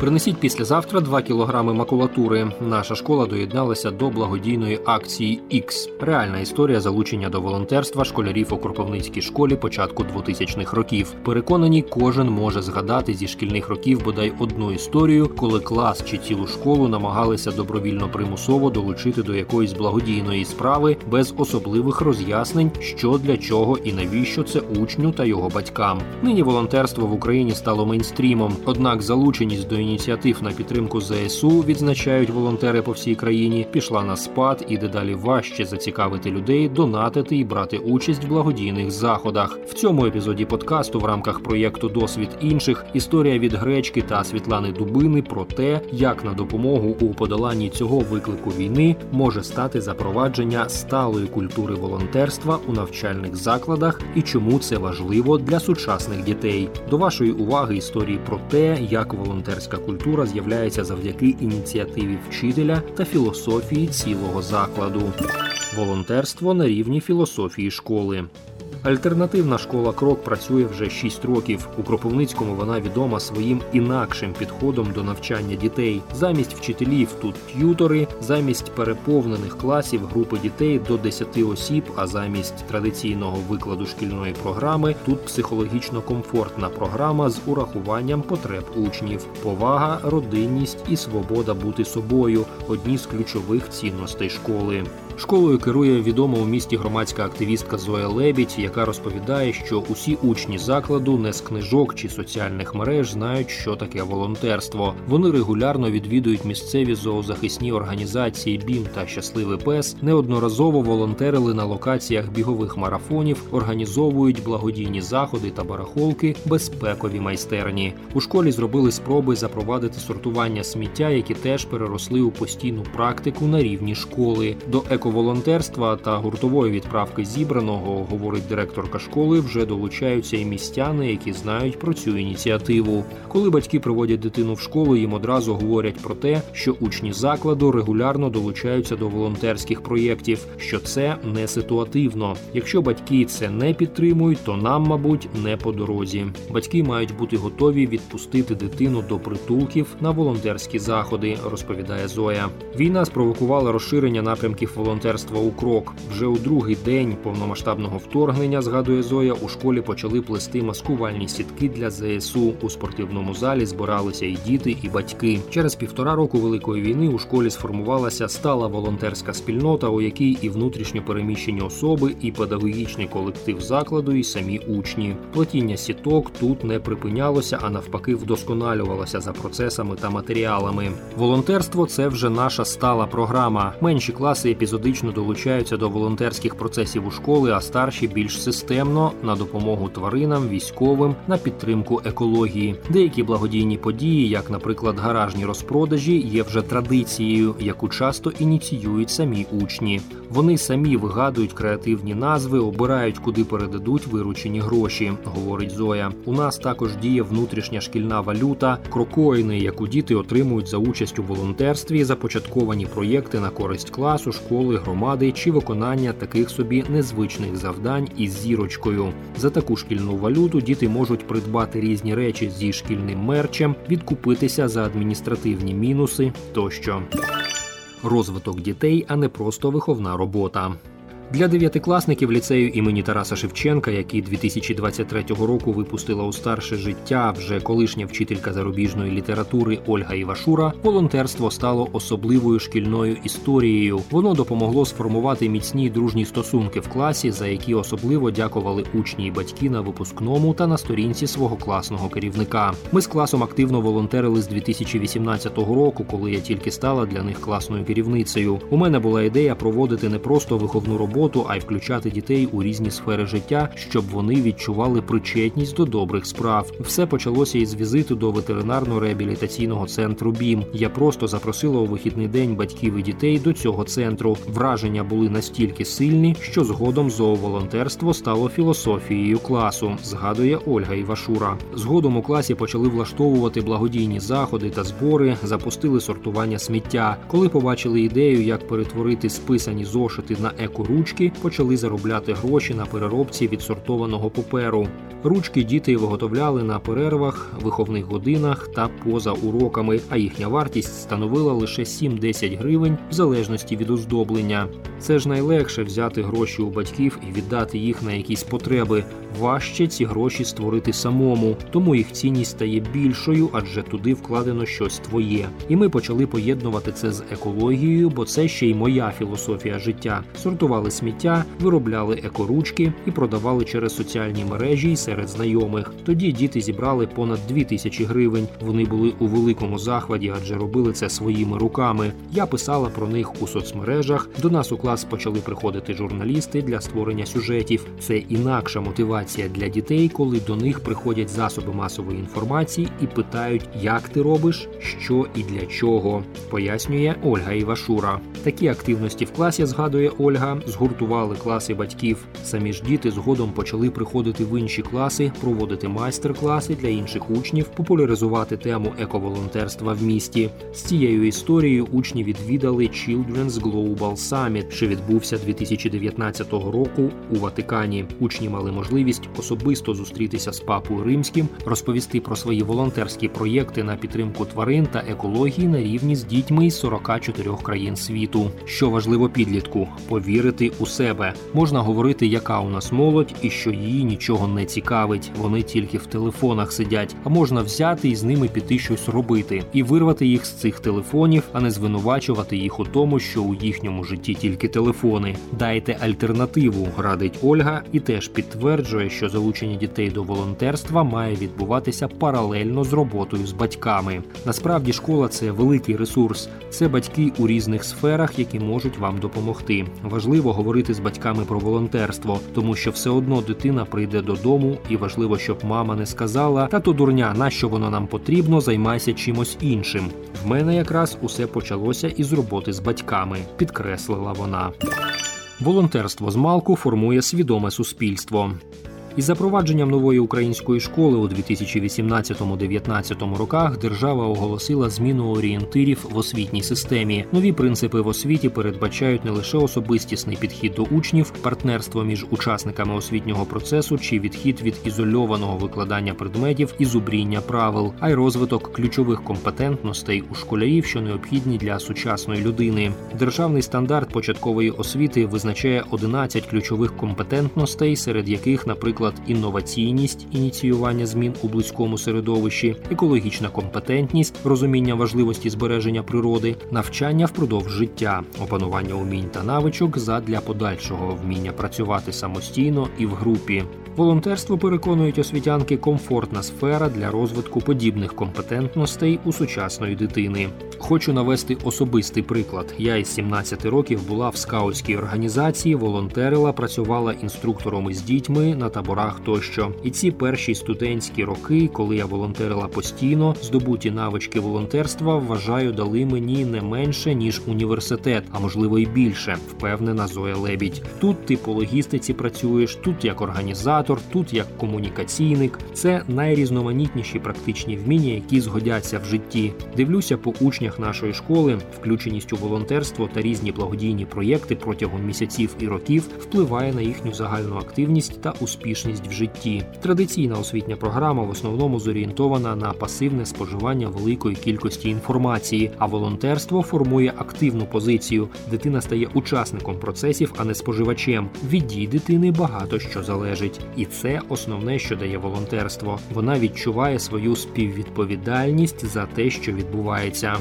Принесіть післязавтра 2 кілограми макулатури. Наша школа доєдналася до благодійної акції X. Реальна історія залучення до волонтерства школярів у Кропивницькій школі початку 2000-х років. Переконані, кожен може згадати зі шкільних років бодай одну історію, коли клас чи цілу школу намагалися добровільно примусово долучити до якоїсь благодійної справи без особливих роз'яснень, що для чого і навіщо це учню та його батькам. Нині волонтерство в Україні стало мейнстрімом однак залученість до ініціатив на підтримку ЗСУ відзначають волонтери по всій країні. Пішла на спад і дедалі важче зацікавити людей, донатити і брати участь в благодійних заходах. В цьому епізоді подкасту в рамках проєкту Досвід інших історія від гречки та Світлани Дубини про те, як на допомогу у подоланні цього виклику війни може стати запровадження сталої культури волонтерства у навчальних закладах і чому це важливо для сучасних дітей. До вашої уваги історії про те, як волонтерська культура з'являється завдяки ініціативі вчителя та філософії цілого закладу. Волонтерство на рівні філософії школи. Альтернативна школа Крок працює вже 6 років. У Кропивницькому вона відома своїм інакшим підходом до навчання дітей. Замість вчителів тут т'ютори, замість переповнених класів групи дітей до 10 осіб, а замість традиційного викладу шкільної програми тут психологічно комфортна програма з урахуванням потреб учнів, повага, родинність і свобода бути собою одні з ключових цінностей школи. Школою керує відома у місті громадська активістка Зоя Лебідь, яка розповідає, що усі учні закладу не з книжок чи соціальних мереж знають, що таке волонтерство. Вони регулярно відвідують місцеві зоозахисні організації БІМ та Щасливий пес, неодноразово волонтерили на локаціях бігових марафонів, організовують благодійні заходи та барахолки, безпекові майстерні. У школі зробили спроби запровадити сортування сміття, які теж переросли у постійну практику на рівні школи. До ековолонтерства та гуртової відправки зібраного, говорить директорка школи, вже долучаються і містяни, які знають про цю ініціативу. Коли батьки приводять дитину в школу, їм одразу говорять про те, що учні закладу регулярно долучаються до волонтерських проєктів, що це не ситуативно. Якщо батьки це не підтримують, то нам, мабуть, не по дорозі. Батьки мають бути готові відпустити дитину до притулків на волонтерські заходи, розповідає Зоя. Війна спровокувала розширення напрямків волонтерства у крок. Вже у другий день повномасштабного вторгнення, згадує Зоя, у школі почали плести маскувальні сітки для ЗСУ. У спортивному залі збиралися і діти, і батьки. Через півтора року великої війни у школі сформувалася стала волонтерська спільнота, у якій і внутрішньо переміщені особи, і педагогічний колектив закладу, і самі учні. Плетіння сіток тут не припинялося, а навпаки, вдосконалювалося за процесами та матеріалами. Волонтерство це вже наша стала програма. Менші класи епізодично долучаються до волонтерських процесів у школи, а старші більш системно на допомогу тваринам, військовим, на підтримку екології. Деякі благодійні події, як, наприклад, гаражні розпродажі, є вже традицією, яку часто ініціюють самі учні. Вони самі вигадують креативні назви, обирають, куди передадуть виручені гроші, говорить Зоя. У нас також діє внутрішня шкільна валюта, крокоїни, яку діти отримують за участь у волонтерстві, започатковані проєкти на користь класу, школи, громади чи виконання таких собі незвичних завдань із зірочкою. За таку шкільну валюту діти можуть придбати різні речі зі шкільним мерчем, відкупитися за адміністративні мінуси тощо. Розвиток дітей, а не просто виховна робота. Для дев'ятикласників ліцею імені Тараса Шевченка, який 2023 року випустила у старше життя вже колишня вчителька зарубіжної літератури Ольга Івашура, волонтерство стало особливою шкільною історією. Воно допомогло сформувати міцні дружні стосунки в класі, за які особливо дякували учні і батьки на випускному та на сторінці свого класного керівника. Ми з класом активно волонтерили з 2018 року, коли я тільки стала для них класною керівницею. У мене була ідея проводити не просто виховну роботу роботу, а й включати дітей у різні сфери життя, щоб вони відчували причетність до добрих справ. Все почалося із візиту до ветеринарно-реабілітаційного центру БІМ. Я просто запросила у вихідний день батьків і дітей до цього центру. Враження були настільки сильні, що згодом зооволонтерство стало філософією класу. Згадує Ольга Івашура. Згодом у класі почали влаштовувати благодійні заходи та збори, запустили сортування сміття. Коли побачили ідею, як перетворити списані зошити на екоруч ручки почали заробляти гроші на переробці відсортованого паперу. Ручки діти виготовляли на перервах, виховних годинах та поза уроками, а їхня вартість становила лише 7-10 гривень в залежності від оздоблення. Це ж найлегше взяти гроші у батьків і віддати їх на якісь потреби. Важче ці гроші створити самому, тому їх цінність стає більшою, адже туди вкладено щось твоє. І ми почали поєднувати це з екологією, бо це ще й моя філософія життя. Сортували сміття, виробляли екоручки і продавали через соціальні мережі й серед знайомих. Тоді діти зібрали понад дві тисячі гривень. Вони були у великому захваті, адже робили це своїми руками. Я писала про них у соцмережах. До нас у клас почали приходити журналісти для створення сюжетів. Це інакша мотивація для дітей, коли до них приходять засоби масової інформації і питають, як ти робиш, що і для чого, пояснює Ольга Івашура. Такі активності в класі згадує Ольга, згуртували класи батьків. Самі ж діти згодом почали приходити в інші класи, проводити майстер-класи для інших учнів, популяризувати тему ековолонтерства в місті. З цією історією учні відвідали Children's Global Summit, що відбувся 2019 року у Ватикані. Учні мали можливість особисто зустрітися з папою римським, розповісти про свої волонтерські проєкти на підтримку тварин та екології на рівні з дітьми із 44 країн світу. Що важливо підлітку повірити у себе. Можна говорити, яка у нас молодь і що її нічого не цікавить. Вони тільки в телефонах сидять, а можна взяти і з ними піти щось робити і вирвати їх з цих телефонів, а не звинувачувати їх у тому, що у їхньому житті тільки телефони. Дайте альтернативу, радить Ольга, і теж підтверджує, що залучення дітей до волонтерства має відбуватися паралельно з роботою з батьками. Насправді, школа це великий ресурс. Це батьки у різних сферах, які можуть вам допомогти. Важливо говорити з батьками про волонтерство, тому що все одно дитина прийде додому, і важливо, щоб мама не сказала: та то дурня, нащо воно нам потрібно, займайся чимось іншим. В мене якраз усе почалося із роботи з батьками, підкреслила вона. Волонтерство з малку формує свідоме суспільство. Із запровадженням нової української школи у 2018-2019 роках держава оголосила зміну орієнтирів в освітній системі. Нові принципи в освіті передбачають не лише особистісний підхід до учнів, партнерство між учасниками освітнього процесу чи відхід від ізольованого викладання предметів і зубріння правил, а й розвиток ключових компетентностей у школярів, що необхідні для сучасної людини. Державний стандарт початкової освіти визначає 11 ключових компетентностей, серед яких, наприклад, інноваційність, ініціювання змін у близькому середовищі, екологічна компетентність, розуміння важливості збереження природи, навчання впродовж життя, опанування умінь та навичок задля подальшого вміння працювати самостійно і в групі. Волонтерство переконують освітянки комфортна сфера для розвитку подібних компетентностей у сучасної дитини. Хочу навести особистий приклад. Я із 17 років була в скаутській організації, волонтерила, працювала інструктором із дітьми на таборах тощо. І ці перші студентські роки, коли я волонтерила постійно, здобуті навички волонтерства, вважаю, дали мені не менше ніж університет, а можливо й більше. Впевнена Зоя Лебідь. Тут ти по логістиці працюєш, тут як організатор, тут як комунікаційник. Це найрізноманітніші практичні вміння, які згодяться в житті. Дивлюся по учнях нашої школи, включеність у волонтерство та різні благодійні проєкти протягом місяців і років впливає на їхню загальну активність та успішність в житті. Традиційна освітня програма в основному зорієнтована на пасивне споживання великої кількості інформації, а волонтерство формує активну позицію. Дитина стає учасником процесів, а не споживачем. Від дій дитини багато що залежить, і це основне, що дає волонтерство. Вона відчуває свою співвідповідальність за те, що відбувається.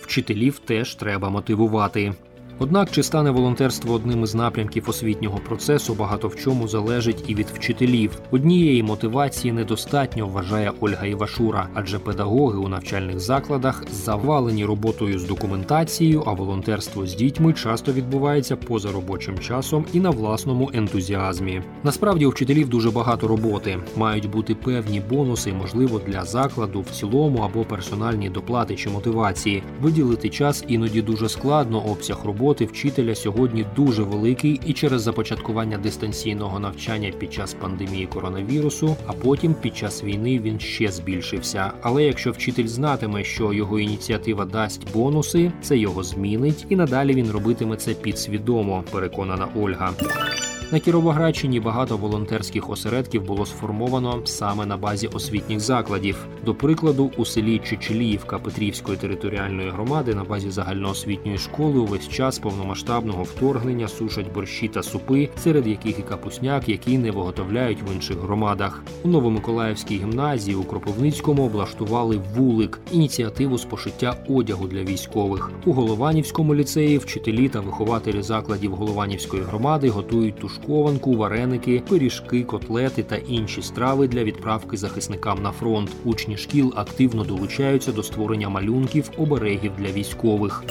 Вчителів теж треба мотивувати. Однак, чи стане волонтерство одним із напрямків освітнього процесу, багато в чому залежить і від вчителів. Однієї мотивації недостатньо, вважає Ольга Івашура, адже педагоги у навчальних закладах завалені роботою з документацією, а волонтерство з дітьми часто відбувається поза робочим часом і на власному ентузіазмі. Насправді у вчителів дуже багато роботи. Мають бути певні бонуси, можливо, для закладу в цілому або персональні доплати чи мотивації. Виділити час іноді дуже складно обсяг роботи роботи вчителя сьогодні дуже великий і через започаткування дистанційного навчання під час пандемії коронавірусу, а потім під час війни він ще збільшився. Але якщо вчитель знатиме, що його ініціатива дасть бонуси, це його змінить, і надалі він робитиме це підсвідомо, переконана Ольга. На Кіровоградщині багато волонтерських осередків було сформовано саме на базі освітніх закладів. До прикладу, у селі Чечеліївка Петрівської територіальної громади на базі загальноосвітньої школи увесь час повномасштабного вторгнення сушать борщі та супи, серед яких і капусняк, які не виготовляють в інших громадах. У Новомиколаївській гімназії у Кропивницькому облаштували вулик ініціативу з пошиття одягу для військових. У Голованівському ліцеї вчителі та вихователі закладів Голованівської громади готують тушкованку, вареники, пиріжки, котлети та інші страви для відправки захисникам на фронт. Учні шкіл активно долучаються до створення малюнків, оберегів для військових.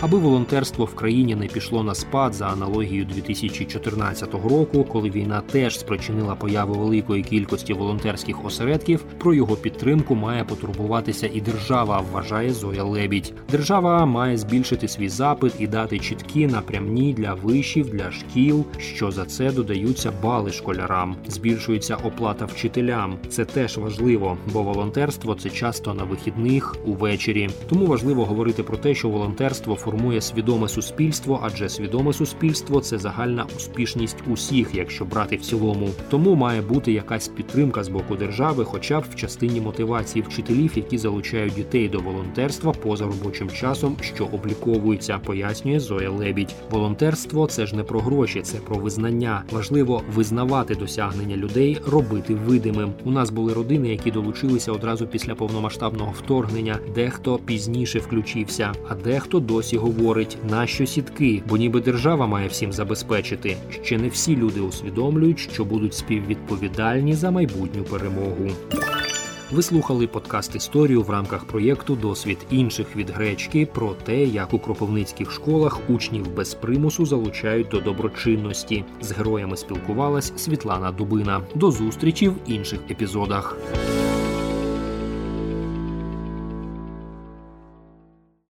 Аби волонтерство в країні не пішло на спад за аналогією 2014 року, коли війна теж спричинила появу великої кількості волонтерських осередків, про його підтримку має потурбуватися і держава, вважає Зоя Лебідь. Держава має збільшити свій запит і дати чіткі напрямні для вишів, для шкіл, що за це додаються бали школярам. Збільшується оплата вчителям. Це теж важливо, бо волонтерство це часто на вихідних увечері. Тому важливо говорити про те, що волонтерство формує свідоме суспільство, адже свідоме суспільство це загальна успішність усіх, якщо брати в цілому. Тому має бути якась підтримка з боку держави, хоча б в частині мотивації вчителів, які залучають дітей до волонтерства поза робочим часом, що обліковується, пояснює Зоя Лебідь. Волонтерство це ж не про гроші, це про визнання. Важливо визнавати досягнення людей, робити видимим. У нас були родини, які долучилися одразу після повномасштабного вторгнення. Дехто пізніше включився, а дехто досі говорить, нащо сітки, бо ніби держава має всім забезпечити. Ще не всі люди усвідомлюють, що будуть співвідповідальні за майбутню перемогу. Ви слухали подкаст історію в рамках проєкту Досвід інших від гречки про те, як у кропивницьких школах учнів без примусу залучають до доброчинності. З героями спілкувалась Світлана Дубина. До зустрічі в інших епізодах.